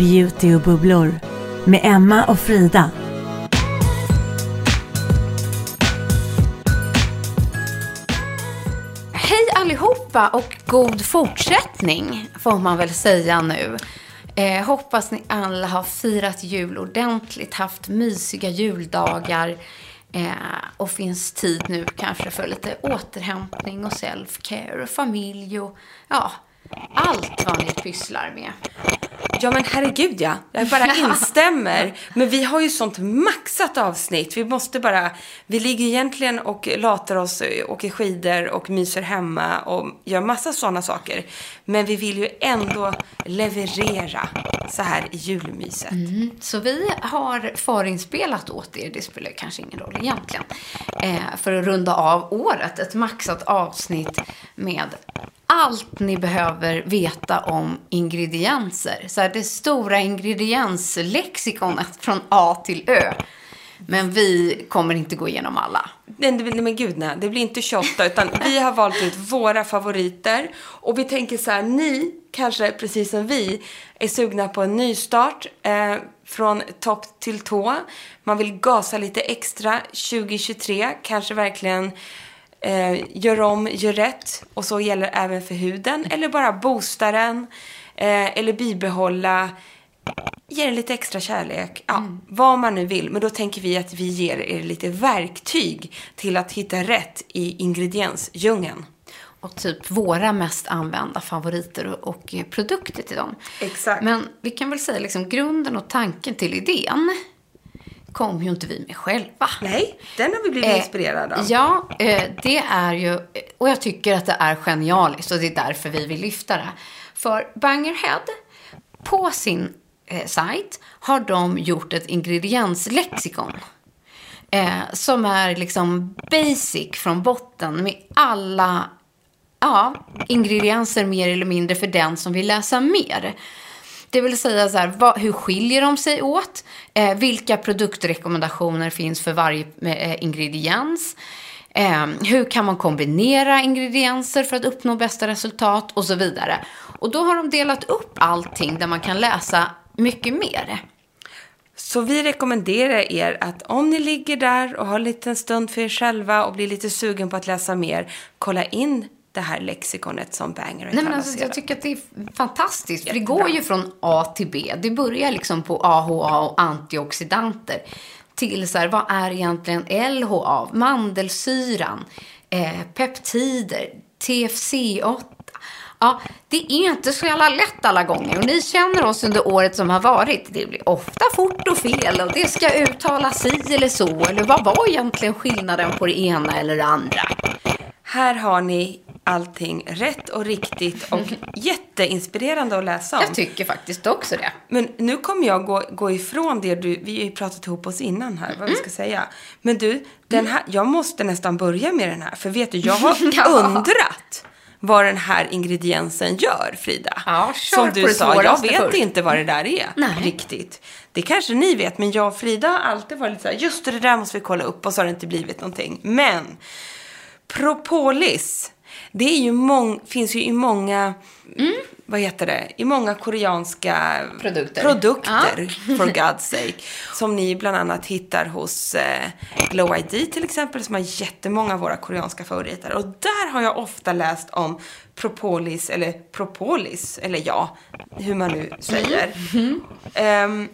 Beauty och bubblor med Emma och Frida. Hej allihopa och god fortsättning får man väl säga nu. Eh, hoppas ni alla har firat jul ordentligt, haft mysiga juldagar eh, och finns tid nu kanske för lite återhämtning och self-care och familj och ja, allt vad ni pysslar med. Ja men herregud ja, jag bara instämmer. Men vi har ju sånt maxat avsnitt. Vi måste bara, vi ligger egentligen och latar oss, åker skidor och myser hemma och gör massa sådana saker. Men vi vill ju ändå leverera så här i julmyset. Så vi har förinspelat åt er, det spelar kanske ingen roll egentligen, eh, för att runda av året. Ett maxat avsnitt med allt ni behöver veta om ingredienser. Så här, det stora ingredienslexikonet från A till Ö. Men vi kommer inte gå igenom alla. Nej, nej men gud nej, det blir inte 28 utan vi har valt ut våra favoriter. Och vi tänker så här, ni kanske precis som vi är sugna på en nystart eh, från topp till tå. Man vill gasa lite extra 2023, kanske verkligen eh, gör om, gör rätt. Och så gäller även för huden. Eller bara boosta den. Eh, eller bibehålla. Ge den lite extra kärlek. Ja, vad man nu vill. Men då tänker vi att vi ger er lite verktyg till att hitta rätt i ingrediensdjungeln. Och typ våra mest använda favoriter och, och produkter till dem. Exakt. Men vi kan väl säga liksom grunden och tanken till idén kom ju inte vi med själva. Nej, den har vi blivit Eh, inspirerade av. Ja, eh, det är ju, och jag tycker att det är genialiskt och det är därför vi vill lyfta det. För Bangerhead, på sin eh, sajt har de gjort ett ingredienslexikon. Eh, som är liksom basic från botten med alla ja, ingredienser mer eller mindre för den som vill läsa mer. Det vill säga så här, vad, hur skiljer de sig åt? Eh, vilka produktrekommendationer finns för varje eh, ingrediens? Eh, hur kan man kombinera ingredienser för att uppnå bästa resultat? Och så vidare. Och då har de delat upp allting där man kan läsa mycket mer. Så vi rekommenderar er att om ni ligger där och har en liten stund för er själva och blir lite sugen på att läsa mer, kolla in det här lexikonet som Banger Nej, men alltså, jag tycker att det är fantastiskt. För det går ju från A till B. Det börjar liksom på AHA och antioxidanter. Till så här, vad är egentligen LHA? Mandelsyran, eh, peptider, TFC8. Ja, det är inte så jävla lätt alla gånger. Och ni känner oss under året som har varit. Det blir ofta fort och fel och det ska uttalas si eller så. Eller vad var egentligen skillnaden på det ena eller det andra? Här har ni allting rätt och riktigt och jätteinspirerande att läsa om. Jag tycker faktiskt också det. Men nu kommer jag gå, gå ifrån det du, vi har ju pratat ihop oss innan här, vad vi Mm. ska säga. Men du, den här, jag måste nästan börja med den här, för vet du, jag har undrat vad den här ingrediensen gör, Frida. Ja, Som du sa, jag vet först. inte vad det där är Nej. riktigt. Det kanske ni vet, men jag och Frida har alltid varit lite så här, just det, det där måste vi kolla upp och så har det inte blivit någonting. Men propolis, det är ju mång, finns ju i många, vad heter det, i många koreanska Produkter. produkter for God's sake. Som ni bland annat hittar hos eh, Glow ID till exempel, som har jättemånga av våra koreanska favoriter. Och där har jag ofta läst om propolis, eller propolis, eller ja, hur man nu säger. Ehm,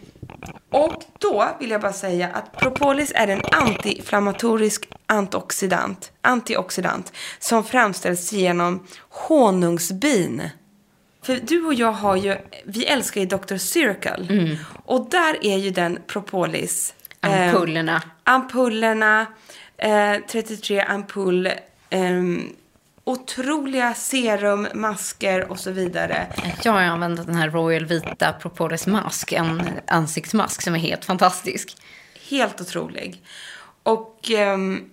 och då vill jag bara säga att propolis är en antiinflammatorisk antioxidant, antioxidant som framställs genom honungsbin. För du och jag har ju, vi älskar ju Dr. Circle. Och där är ju den propolis. eh, Ampullerna. ampullerna, eh, 33 ampull, ehm, otroliga serum, masker och så vidare. Jag har använt den här Royal Vita Propolis Mask, en ansiktsmask som är helt fantastisk. Helt otrolig. Och ehm,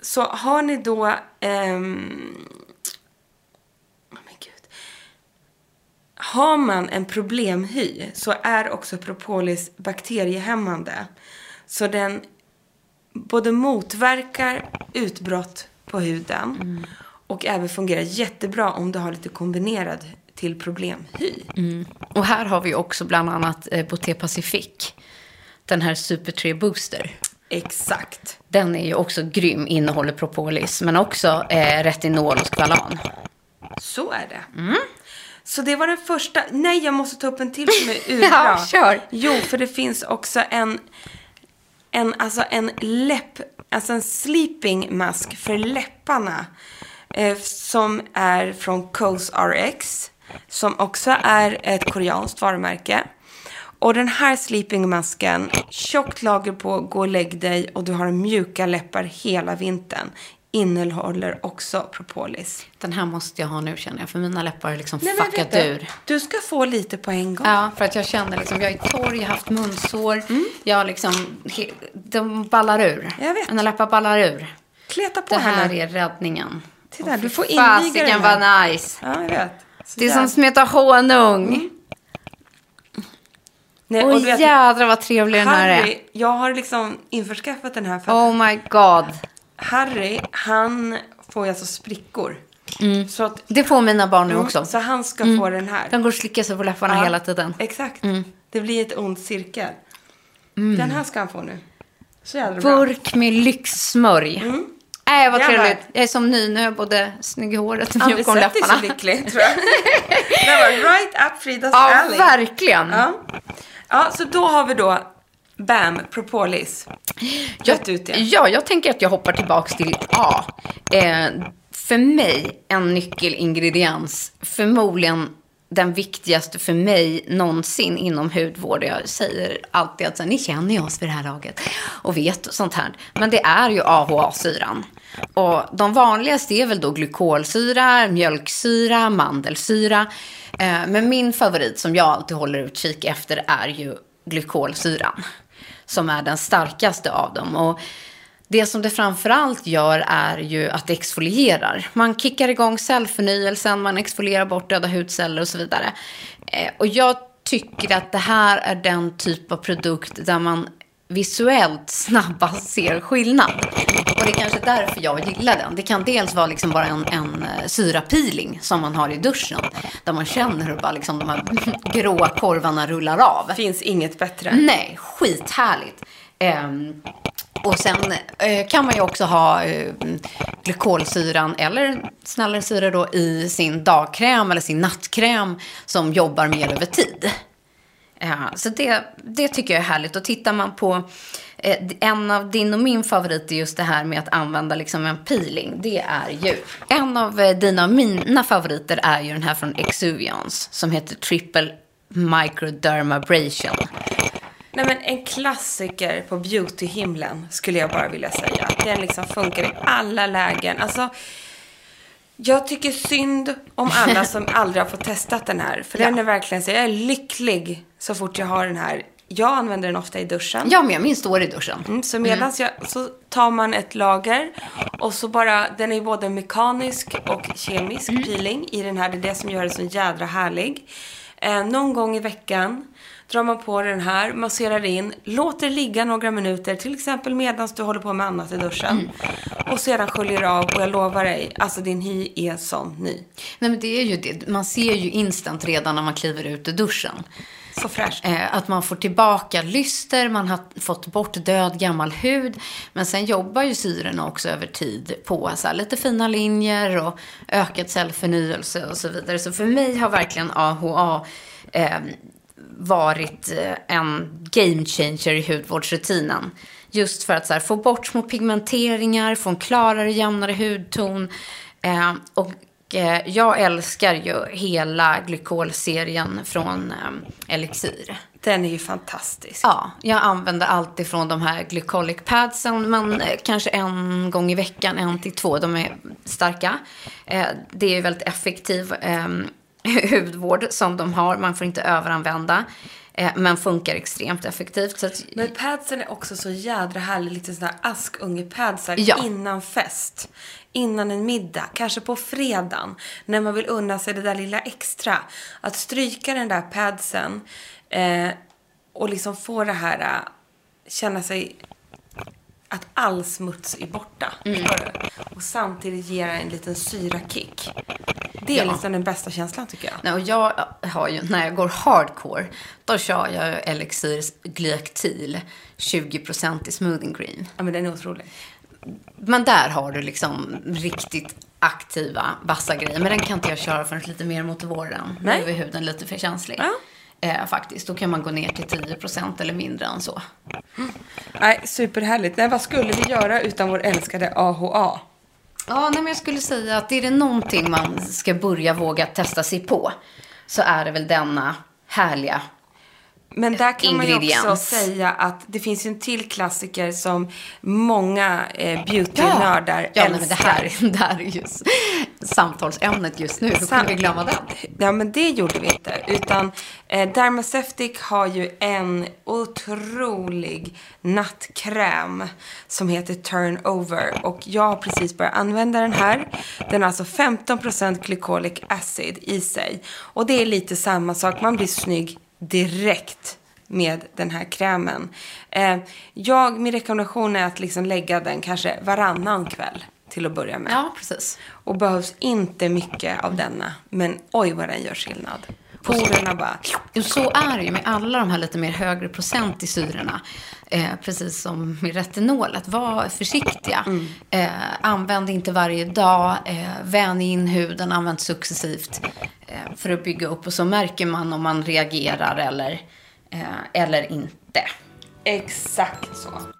så har ni då... ehm, oh men gud. Har man en problemhy så är också propolis bakteriehämmande. Så den både motverkar utbrott på huden och även fungerar jättebra om du har lite kombinerad till problemhy. Och här har vi också bland annat eh, Boté Pacific. Den här Super 3 Booster. Exakt. Den är ju också grym, innehåller propolis, men också eh, retinol och skvalan. Så är det. Så det var den första. Nej, jag måste ta upp en till som är urbra. Ja, kör. Jo, för det finns också en, en, alltså en läpp, alltså en sleeping mask för läpparna. Eh, som är från Coast RX. Som också är ett koreanskt varumärke. Och den här sleeping masken, tjockt lager på, gå och lägg dig och du har mjuka läppar hela vintern. Innehåller också propolis. Den här måste jag ha nu känner jag, för mina läppar har liksom Nej, fuckat du, ur. Du ska få lite på en gång. Ja, för att jag känner liksom, jag är torr, jag har haft munsår. Mm. Jag liksom, de ballar ur. Jag vet. Mina läppar ballar ur. Kleta på Det här henne. är räddningen. Titta, du får inviga fasiken den här. vad nice. Ja, jag vet. Så Det är som smeta honung. Nej, Åh och vet, jädrar vad trevlig den här är. Harry, jag har liksom införskaffat den här för att Oh my god. Harry, han får ju alltså sprickor. Så, att, Det får mina barn nu Mm, också. så han ska få den här. De går och slickar sig på läpparna Ja, hela tiden. Exakt. Mm. Det blir ett ond cirkel. Den här ska han få nu. Så jävla bra. Burk med lyxsmörj. Nej, vad Jävlar. trevligt. Jag är som ny. Nu jag både snygg i håret och Aldrig mjuk om sett dig så läpparna. lycklig, tror jag. det var right up Fridas Ja, alley. verkligen. Ja. ja, så då har vi då Bam, Propolis. Rätt ut det. Ja, jag tänker att jag hoppar tillbaks till A. Eh, för mig, en nyckelingrediens, förmodligen den viktigaste för mig någonsin inom hudvård. Jag säger alltid att så, ni känner ju oss vid det här laget och vet och sånt här. Men det är ju AHA-syran. Och de vanligaste är väl då glykolsyra, mjölksyra, mandelsyra. Eh, men min favorit som jag alltid håller utkik efter är ju glykolsyran. Som är den starkaste av dem. Och det som det framförallt gör är ju att det exfolierar. Man kickar igång cellförnyelsen, man exfolierar bort döda hudceller och så vidare. Eh, och jag tycker att det här är den typ av produkt där man visuellt snabbast ser skillnad. Och det är kanske därför jag gillar den. Det kan dels vara liksom bara en, en eh, syrapeeling som man har i duschen. Där man känner hur bara liksom de här gråa korvarna rullar av. Finns inget bättre. Nej, skithärligt. Ehm, och sen eh, kan man ju också ha eh, glykolsyran eller snällare syra då i sin dagkräm eller sin nattkräm som jobbar mer över tid. Ja, så det, det tycker jag är härligt. Och tittar man på eh, en av din och min favorit är just det här med att använda liksom en peeling. Det är ju en av eh, dina och mina favoriter är ju den här från Exuviance som heter Triple Microdermabrasion. Nej men en klassiker på beautyhimlen skulle jag bara vilja säga. Den liksom funkar i alla lägen. Alltså, Jag tycker synd om alla som aldrig har fått testat den här. För den är verkligen så jag är lycklig så fort jag har den här. Jag använder den ofta i duschen. Jag med, min står i duschen. Mm, så medan jag, så tar man ett lager och så bara, den är både mekanisk och kemisk Mm. peeling i den här. Det är det som gör den så jädra härlig. Eh, någon gång i veckan drar man på den här, masserar in, låter ligga några minuter, till exempel medan du håller på med annat i duschen. Mm. Och sedan sköljer av och jag lovar dig, alltså din hy är som ny. Nej, men det är ju det. Man ser ju instant redan när man kliver ut ur duschen. Så fräscht. Eh, att man får tillbaka lyster, man har fått bort död gammal hud. Men sen jobbar ju syrorna också över tid på så här, lite fina linjer och ökad cellförnyelse och så vidare. Så för mig har verkligen AHA eh, varit eh, en game changer i hudvårdsrutinen. Just för att så här, få bort små pigmenteringar, få en klarare, jämnare hudton. Eh, och eh, jag älskar ju hela glykolserien från eh, Elixir. Den är ju fantastisk. Ja, jag använder alltid från de här glycolic padsen, men eh, kanske en gång i veckan, en till två. De är starka. Eh, det är ju väldigt effektiv eh, hudvård som de har. Man får inte överanvända, eh, men funkar extremt effektivt. Så att, Men padsen är också så jädra härlig, lite sådana här askungepadsar Ja. innan fest. Innan en middag, kanske på fredagen. När man vill unna sig det där lilla extra. Att stryka den där padsen eh, och liksom få det här, eh, känna sig att all smuts är borta. Mm. Och samtidigt ge en liten syrakick. Det är Ja. liksom den bästa känslan tycker jag. Nej, och jag har ju, när jag går hardcore, då kör jag Elixirs Glyactil 20% i smoothing cream. Ja men den är otrolig. Men där har du liksom riktigt aktiva, vassa grejer. Men den kan inte jag köra förrän lite mer mot våren. Nej. Nu är huden lite för känslig. Ja. Eh, faktiskt. Då kan man gå ner till 10% eller mindre än så. Nej, superhärligt. Nej, vad skulle vi göra utan vår älskade AHA? Ja, nej, men jag skulle säga att är det någonting man ska börja våga testa sig på så är det väl denna härliga Men där kan man ju också Ingrediens. säga att det finns ju en till klassiker som många eh, beautynördar ja, älskar. nej, men det här, det här är just samtalsämnet just nu. Hur kunde vi glömma den? Ja, men det gjorde vi inte. Utan eh, Dermaceutic har ju en otrolig nattkräm som heter Turnover. Och jag har precis börjat använda den här. Den har alltså 15% glycolic acid i sig. Och det är lite samma sak. Man blir snygg direkt med den här krämen. Eh, jag, min rekommendation är att liksom lägga den kanske varannan kväll till att börja med. Ja, precis. Och behövs inte mycket av denna. Men oj vad den gör skillnad. Porerna bara... Så är det ju med alla de här lite mer högre procent i syrorna. Eh, precis som med retinol, att vara försiktiga. Eh, använd inte varje dag, eh, vän in huden, använd successivt eh, för att bygga upp. Och så märker man om man reagerar eller, eh, eller inte. Exakt så.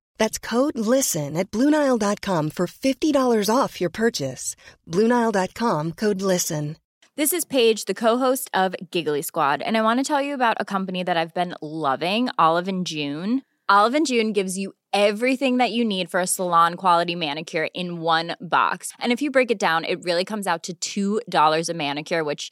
That's code LISTEN at Bluenile.com for $50 off your purchase. Bluenile.com code LISTEN. This is Paige, the co-host of Giggly Squad, and I want to tell you about a company that I've been loving, Olive and June. Olive and June gives you everything that you need for a salon quality manicure in one box. And if you break it down, it really comes out to $2 a manicure, which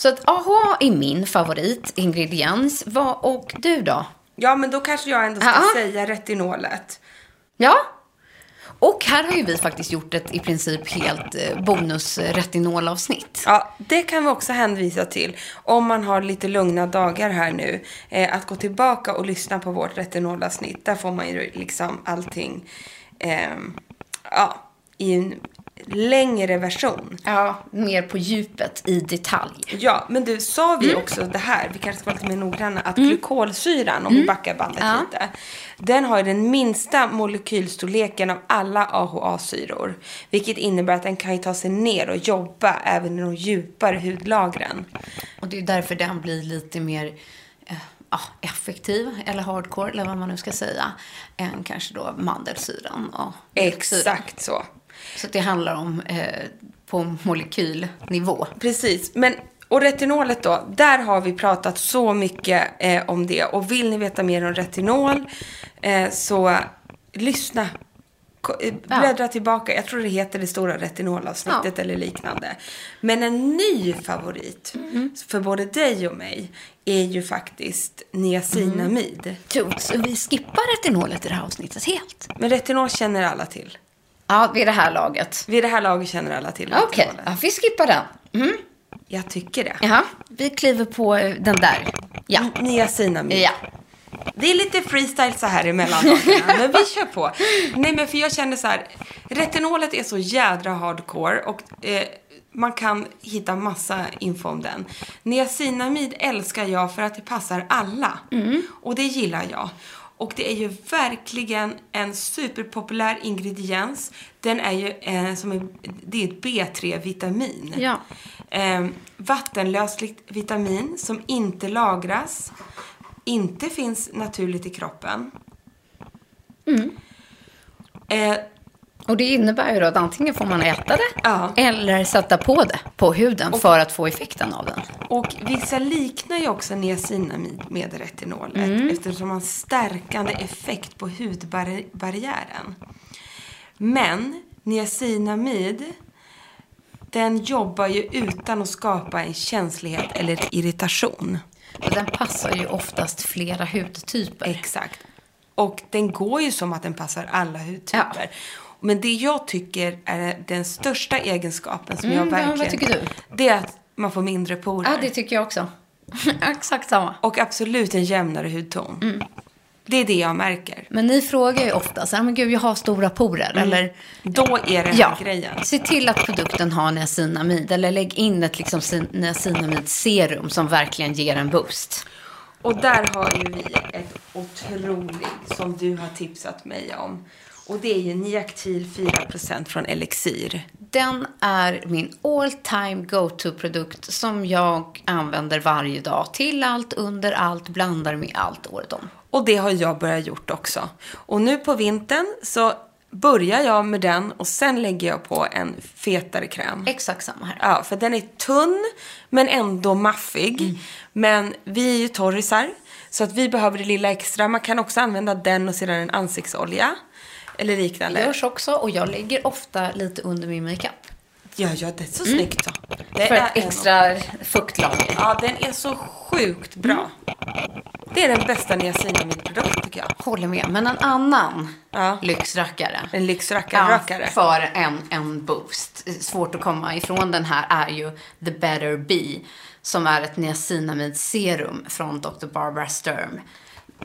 Så att AHA är min favoritingrediens. Vad, och du då? Ja, men då kanske jag ändå ska Ja. säga retinolet. Ja. Och här har ju vi faktiskt gjort ett i princip helt eh, bonus-retinolavsnitt. Ja, det kan vi också hänvisa till. Om man har lite lugna dagar här nu. Eh, att gå tillbaka och lyssna på vårt retinolavsnitt. Där får man ju liksom allting ehm, ja, i en längre version. Ja, mer på djupet i detalj. Ja, men du, sa vi Mm. också det här, vi kanske ska vara lite mer noggranna, att glykolsyran, om vi backar bandet Mm. Ja. lite, den har den minsta molekylstorleken av alla AHA-syror. Vilket innebär att den kan ju ta sig ner och jobba även i de djupare hudlagren. Och det är därför den blir lite mer eh, ja, effektiv, eller hardcore, eller vad man nu ska säga, än kanske då mandelsyran och. Exakt så. Så det handlar om eh, på molekylnivå. Precis, men och retinolet då, där har vi pratat så mycket eh, om det. Och vill ni veta mer om retinol eh, så lyssna. Eh, Bläddra tillbaka, jag tror det heter det stora retinolavsnittet eller liknande. Men en ny favorit för både dig och mig är ju faktiskt niacinamid. Så vi skippar retinolet i det här avsnittet helt. Men retinol känner alla till. Ja, vid det här laget. Vid det här laget känner alla till Okej, retinolet. ja, vi skippar den. Mm. Jag tycker det. Jaha, vi kliver på eh, den där. Ja. Niacinamid. Ja. Det är lite freestyle så här emellan dagarna, men vi kör på. Nej men för jag känner så här, retinolet är så jädra hardcore och eh, man kan hitta massa info om den. Niacinamid älskar jag för att det passar alla. Och det gillar jag. Och det är ju verkligen en superpopulär ingrediens. Den är ju eh, som en, det är ett B3-vitamin. Ja. Eh, vattenlösligt vitamin som inte lagras, inte finns naturligt i kroppen. Eh, Och det innebär ju då att antingen får man äta det Ja. eller sätta på det på huden för att få effekten av den. och vissa liknar ju också niacinamid med retinolet eftersom man har stärkande effekt på hudbarriären. Men niacinamid den jobbar ju utan att skapa en känslighet eller irritation. Och den passar ju oftast flera hudtyper. Exakt. Och den går ju som att den passar alla hudtyper. Men det jag tycker är den största egenskapen som Mm, jag verkligen... vad tycker du? Det är att man får mindre porer. Ja, det tycker jag också. Exakt samma. Och absolut en jämnare hudton. Mm. Det är det jag märker. Men ni frågar ju ofta så här, men gud, jag har stora porer. Eller, Då är det här ja, grejen. se till att produkten har niacinamid. Eller lägg in ett liksom, niacinamid-serum som verkligen ger en boost. Och där har ju vi ett otroligt som du har tipsat mig om. Och det är ju Niactil 4% från Elixir. Den är min all time go-to-produkt som jag använder varje dag. Till allt, under allt, blandar med allt året om. Och det har jag börjat gjort också. Och nu på vintern så börjar jag med den och sen lägger jag på en fetare kräm. Exakt samma här. Ja, för den är tunn men ändå maffig. Men vi är ju torrisar så att vi behöver det lilla extra. Man kan också använda den och sedan en ansiktsolja eller liknande. Det görs också och jag lägger ofta lite under min makeup. Ja, ja, det är så snyggt så. Det För är ett en- extra fuktlager. Ja, den är så sjukt bra. Det är den bästa niacinamidprodukten tycker jag. Håller med. Men en annan Ja. lyxrackare. En lyxrackare-rackare. för en, en boost. Svårt att komma ifrån den här är ju The Better Bee. Som är ett niacinamidserum från Dr. Barbara Sturm.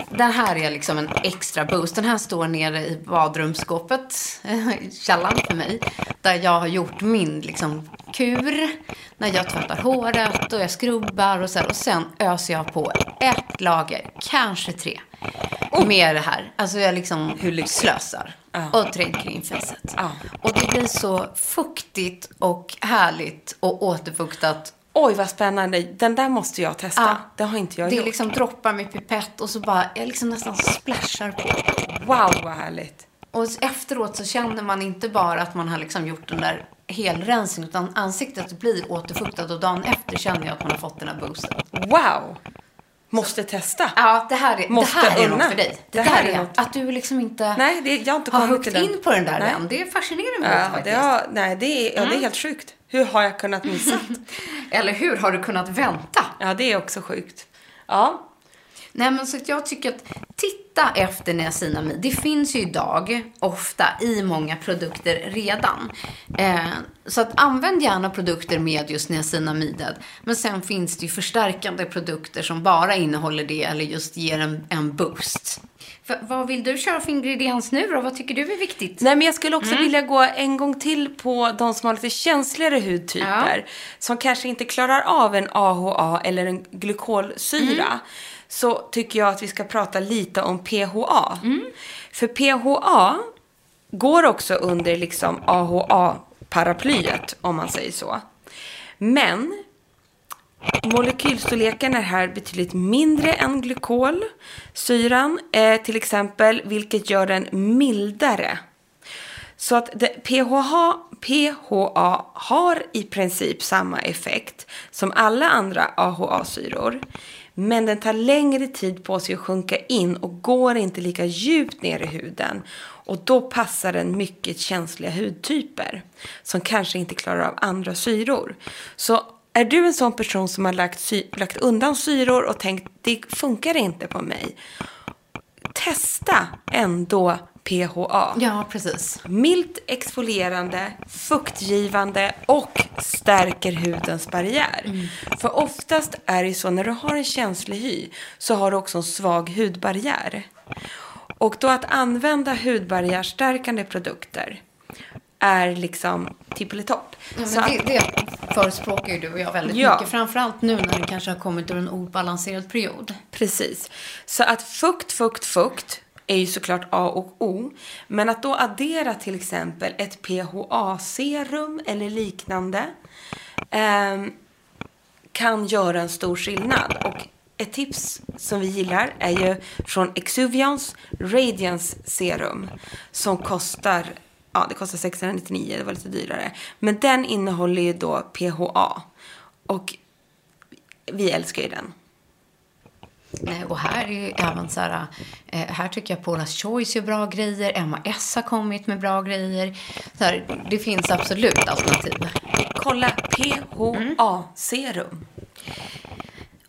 Den här är liksom en extra boost. Den här står nere i badrumsskåpet, i källaren för mig. Där jag har gjort min liksom, kur. När jag tvättar håret och jag skrubbar och så här. Och sen öser jag på ett lager, kanske tre. Med det här. Alltså jag liksom slösar. Och dränker in facet. Ja. Och det blir så fuktigt och härligt och återfuktat. Oj, vad spännande. Den där måste jag testa. Ja. Det har inte jag det gjort. liksom droppar med pipett och så bara, jag liksom nästan splashar på. Wow, vad härligt. Och efteråt så känner man inte bara att man har liksom gjort den där helrensningen utan ansiktet blir återfuktat och dagen efter känner jag att man har fått den här boosten. Wow! Måste testa. Ja, det här är, Måste det här är något för dig. Det, Det där här är, något. att du liksom inte Nej, det, jag inte har huggit in på den där Nej. än. Det fascinerar mig Ja, lite det, faktiskt. har, nej, det, är, ja, det är helt sjukt. Hur har jag kunnat missa? Eller hur? Har du kunnat vänta? ja, det är också sjukt. Ja, Nej, men så att jag tycker att titta efter niacinamid. Det finns ju idag ofta i många produkter redan. Eh, så att använd gärna produkter med just niacinamidet. Men sen finns det ju förstärkande produkter som bara innehåller det eller just ger en, en boost. För, vad vill du köra för ingrediens nu då? Vad tycker du är viktigt? Nej, men jag skulle också Mm. vilja gå en gång till på de som har lite känsligare hudtyper. Som kanske inte klarar av en AHA eller en glykolsyra. Mm. Så tycker jag att vi ska prata lite om PHA. Mm. För PHA går också under liksom AHA-paraplyet, om man säger så. Men Molekylstorleken är här betydligt mindre än glykolsyran, eh, till exempel, vilket gör den mildare. Så att det, PHA, PHA har i princip samma effekt som alla andra AHA-syror. Men den tar längre tid på sig att sjunka in och går inte lika djupt ner i huden. Och då passar den mycket känsliga hudtyper som kanske inte klarar av andra syror. Så är du en sån person som har lagt, sy- lagt undan syror och tänkt det funkar inte på mig. Testa ändå PHA. Ja, precis. Milt exfolierande, fuktgivande och stärker hudens barriär. För oftast är det så när du har en känslig hy så har du också en svag hudbarriär. Och då att använda hudbarriärstärkande produkter är liksom tippelitopp. Ja, men det, det förespråkar ju du och jag väldigt Ja. mycket. Framförallt nu när det kanske har kommit ur en obalanserad period. Precis. Så att fukt, fukt, fukt är ju såklart A och O. Men att då addera till exempel ett PHA-serum eller liknande ehm, kan göra en stor skillnad. Och ett tips som vi gillar är ju från Exuvians Radiance Serum som kostar Ja, det kostar 699, det var lite dyrare. Men den innehåller ju då PHA. Och vi älskar ju den. Eh, Och här är ju även så här, eh, här tycker jag Paula's Choice gör bra grejer, Emma S har kommit med bra grejer. Så här, det finns absolut alternativ. Kolla PHA-serum.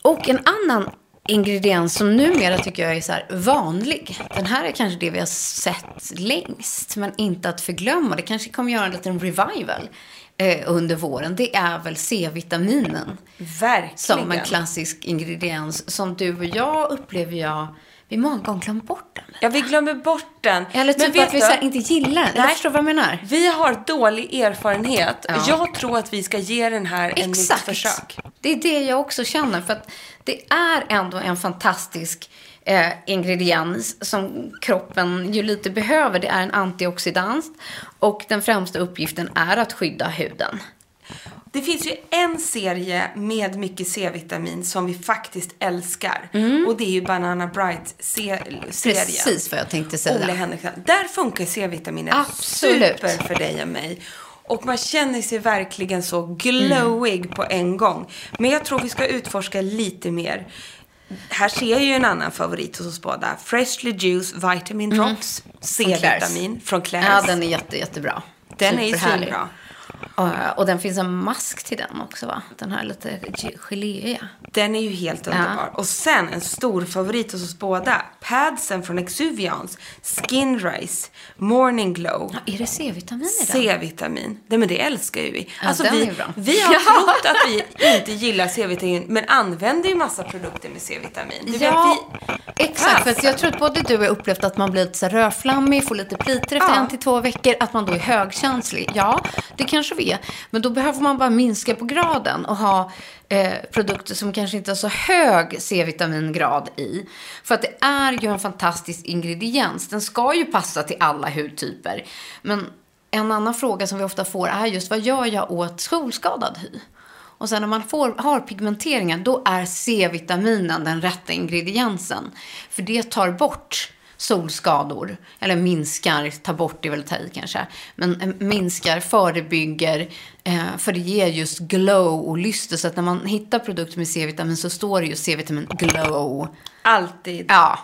Och en annan ingrediens som numera tycker jag är så här vanlig. Den här är kanske det vi har sett längst, men inte att förglömma. Det kanske kommer göra en liten revival eh, under våren. Det är väl C-vitaminen. Verkligen. Som en klassisk ingrediens som du och jag upplever jag, vi många gånger glömmer bort den. Ja, vi glömmer bort den. Eller typ vet att vi så här inte gillar den. Nej. förstår vad jag menar? Vi har dålig erfarenhet. Ja. Jag tror att vi ska ge den här en nytt försök. Det är det jag också känner. För att det är ändå en fantastisk eh, ingrediens som kroppen ju lite behöver. Det är en antioxidant. Och den främsta uppgiften är att skydda huden. Det finns ju en serie med mycket C-vitamin som vi faktiskt älskar. Och det är ju Banana Bright-serien. Precis vad jag tänkte säga. Ole Henriksen. Där funkar C-vitaminet Absolut. super för dig och mig. Och man känner sig verkligen så glowig på en gång. Men jag tror vi ska utforska lite mer. Här ser jag ju en annan favorit hos oss båda. Freshly Juice Vitamin Drops. C-vitamin från Claire's. Ja, den är jätte, jättebra. Den är ju Superhärlig. Och den finns en mask till den också va? Den här lite ge- geléiga. Den är ju helt underbar. Och sen en stor favorit hos oss båda. Padsen från Exuvians. Skin Race. Morning Glow. Är det C-vitamin i den? C-vitamin. Nej men det älskar ju vi. Ja, alltså den vi, är ju bra. vi har trott att vi inte gillar C-vitamin men använder ju massa produkter med C-vitamin. Du Ja, vet, vi, Exakt, för jag tror att både du och jag har upplevt att man blir lite rödflammig, får lite pliter efter Ja. en till två veckor, att man då är högkänslig. Ja, det kanske vi är. Men då behöver man bara minska på graden och ha eh, produkter som kanske inte har så hög C-vitamingrad i. För att det är ju en fantastisk ingrediens. Den ska ju passa till alla hudtyper. Men en annan fråga som vi ofta får är just vad gör jag åt solskadad hy? Och sen när man får, har pigmenteringen, då är C-vitaminen den rätta ingrediensen. För det tar bort solskador. Eller minskar, tar bort är väl ta i kanske. Men eh, minskar, förebygger. Eh, för det ger just glow och lyster. Så att när man hittar produkter med C-vitamin så står det ju C-vitamin glow. alltid. Ja,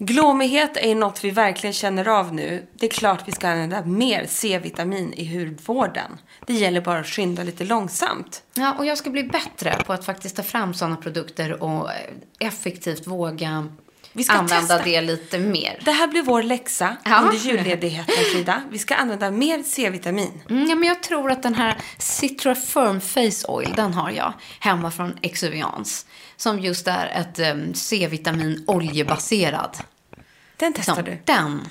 Glåmighet är något vi verkligen känner av nu. Det är klart vi ska använda mer C-vitamin i hudvården. Det gäller bara att skynda lite långsamt. Ja, och jag ska bli bättre på att faktiskt ta fram sådana produkter och eh, effektivt våga Vi ska använda testa. det lite mer. Det här blir vår läxa Ja. under julledigheten, Frida. Vi ska använda mer C-vitamin. Mm, ja, men jag tror att den här Citra Firm Face Oil, den har jag hemma från Exuvians. Som just är ett um, C-vitamin oljebaserad. Den testar Som, du. Den.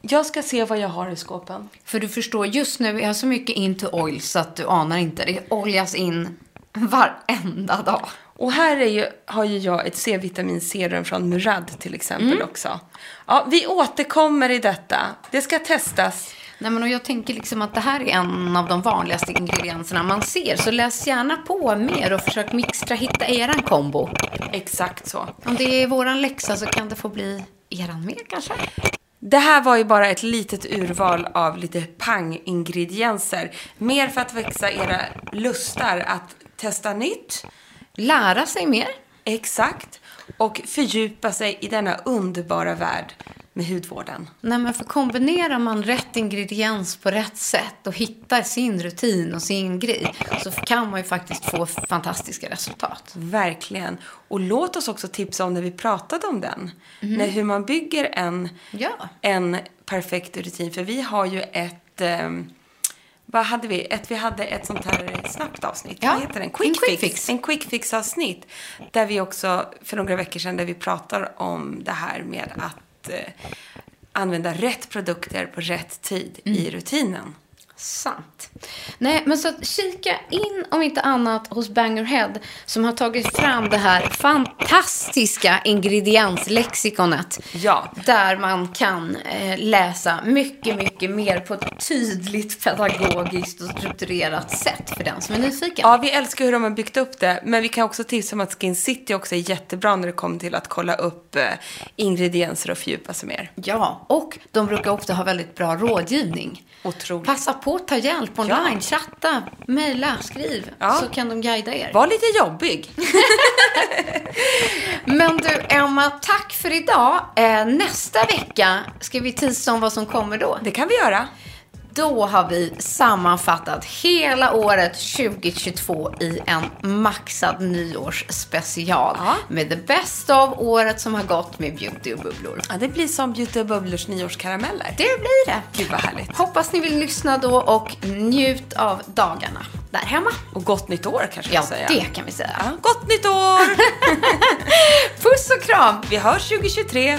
Jag ska se vad jag har i skåpen. För du förstår, just nu är jag så mycket into oil så att du anar inte. Det oljas in varenda dag. Och här är ju, har ju jag ett C-vitaminserum från Murad till exempel Mm. också. Ja, vi återkommer i detta. Det ska testas. Nej, men och jag tänker liksom att det här är en av de vanligaste ingredienserna man ser. Så läs gärna på mer och försök mixtra, hitta eran kombo. Exakt så. Om det är våran läxa så kan det få bli eran mer kanske. Det här var ju bara ett litet urval av lite pang-ingredienser. Mer för att växa era lustar att testa nytt. Lära sig mer. Exakt. Och fördjupa sig i denna underbara värld med hudvården. Nej, men för kombinerar man rätt ingrediens på rätt sätt och hittar sin rutin och sin grej så kan man ju faktiskt få fantastiska resultat. Verkligen. Och låt oss också tipsa om när vi pratade om den. När, hur man bygger en, Ja. en perfekt rutin. För vi har ju ett... vad hade vi? Ett, vi hade ett sånt här snabbt avsnitt. Ja, Vad heter den? en Quick, quick fix. fix. En quick fix avsnitt. Där vi också, för några veckor sedan, där vi pratar om det här med att eh, använda rätt produkter på rätt tid Mm. i rutinen. Sant. Nej, men så att kika in om inte annat hos Bangerhead som har tagit fram det här fantastiska ingredienslexikonet. Ja. Där man kan eh, läsa mycket, mycket mer på ett tydligt, pedagogiskt och strukturerat sätt för den som är nyfiken. Ja, vi älskar hur de har byggt upp det. Men vi kan också tipsa om att Skin City också är jättebra när det kommer till att kolla upp eh, ingredienser och fördjupa sig mer. Ja, och de brukar också ha väldigt bra rådgivning. Otroligt. Passa på att ta hjälp online, chatta, mejla, skriv, Ja. så kan de guida er. Var lite jobbig. Men du, Emma, tack för idag. Eh, nästa vecka ska vi tisa om vad som kommer då. Det kan vi göra. Då har vi sammanfattat hela året 2022 i en maxad nyårsspecial. Ja. Med det bästa av året som har gått med beauty och bubblor. Ja, det blir som Beauty och Bubblers nyårskarameller. Det blir det. Gud vad härligt. Hoppas ni vill lyssna då och njut av dagarna där hemma. Och gott nytt år kanske Ja, vi säga. det kan vi säga. Ja, gott nytt år! Puss och kram! vi hörs 2023.